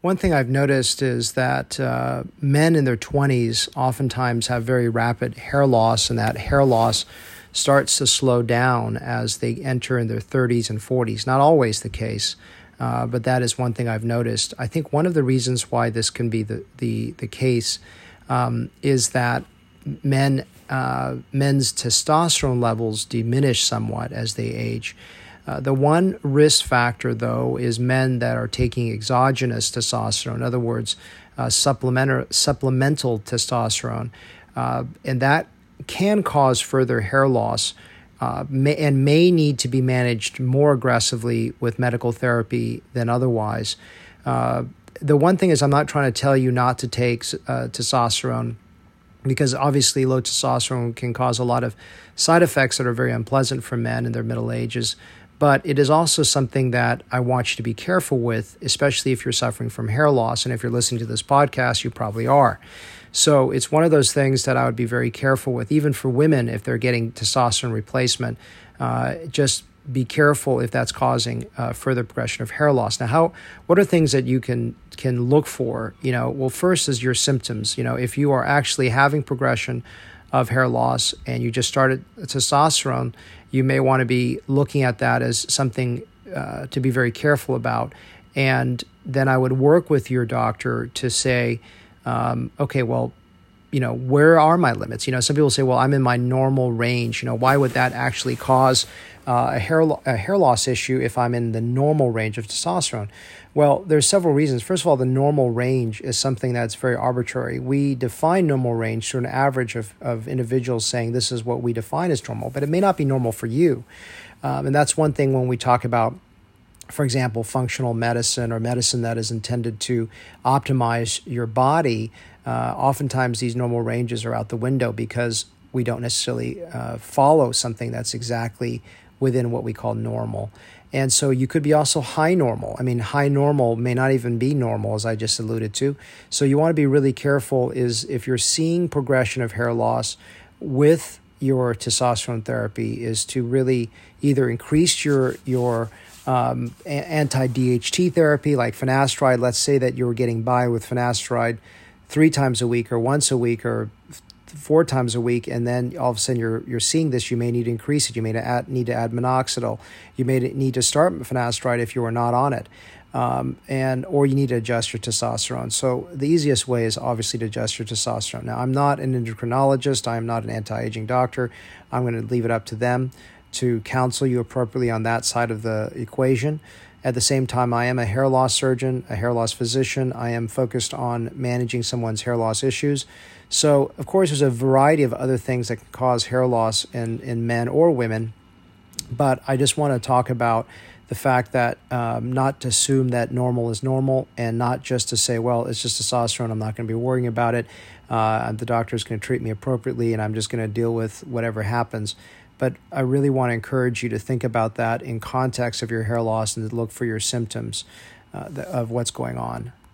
One thing I've noticed is that uh, men in their 20s oftentimes have very rapid hair loss, and that hair loss starts to slow down as they enter in their 30s and 40s. Not always the case, uh, but that is one thing I've noticed. I think one of the reasons why this can be the, the, the case um, is that men uh, men's testosterone levels diminish somewhat as they age. Uh, the one risk factor, though, is men that are taking exogenous testosterone, in other words, uh, supplemental, supplemental testosterone, uh, and that can cause further hair loss uh, may, and may need to be managed more aggressively with medical therapy than otherwise. Uh, the one thing is, I'm not trying to tell you not to take testosterone because obviously low testosterone can cause a lot of side effects that are very unpleasant for men in their middle ages but it is also something that I want you to be careful with, especially if you're suffering from hair loss. And if you're listening to this podcast, you probably are. So it's one of those things that I would be very careful with, even for women if they're getting testosterone replacement. Uh, just be careful if that's causing uh, further progression of hair loss. Now, how what are things that you can can look for? You know, well, first is your symptoms. You know, if you are actually having progression of hair loss and you just started testosterone, you may want to be looking at that as something uh, to be very careful about. And then I would work with your doctor to say, um, okay, well, you know, where are my limits? You know, some people say, well, I'm in my normal range. You know, why would that actually cause uh, a hair lo- a hair loss issue if I'm in the normal range of testosterone? Well, there's several reasons. First of all, the normal range is something that's very arbitrary. We define normal range to an average of, of individuals saying this is what we define as normal, but it may not be normal for you. Um, and that's one thing when we talk about for example, functional medicine or medicine that is intended to optimize your body, uh, oftentimes these normal ranges are out the window because we don't necessarily uh, follow something that's exactly within what we call normal. And so you could be also high normal. I mean, high normal may not even be normal, as I just alluded to. So you want to be really careful is if you're seeing progression of hair loss with your testosterone therapy is to really either increase your your um, anti DHT therapy like finasteride. Let's say that you were getting by with finasteride three times a week or once a week or four times a week, and then all of a sudden you're you're seeing this, you may need to increase it. You may add, need to add minoxidil. You may need to start finasteride if you are not on it, um, and or you need to adjust your testosterone. So the easiest way is obviously to adjust your testosterone. Now I'm not an endocrinologist. I am not an anti-aging doctor. I'm going to leave it up to them to counsel you appropriately on that side of the equation. At the same time, I am a hair loss surgeon, a hair loss physician. I am focused on managing someone's hair loss issues. So, of course, there's a variety of other things that can cause hair loss in, in men or women. But I just want to talk about the fact that um, not to assume that normal is normal and not just to say, well, it's just testosterone, I'm not going to be worrying about it. Uh, the doctor is going to treat me appropriately and I'm just going to deal with whatever happens. But I really want to encourage you to think about that in context of your hair loss and to look for your symptoms uh, of what's going on.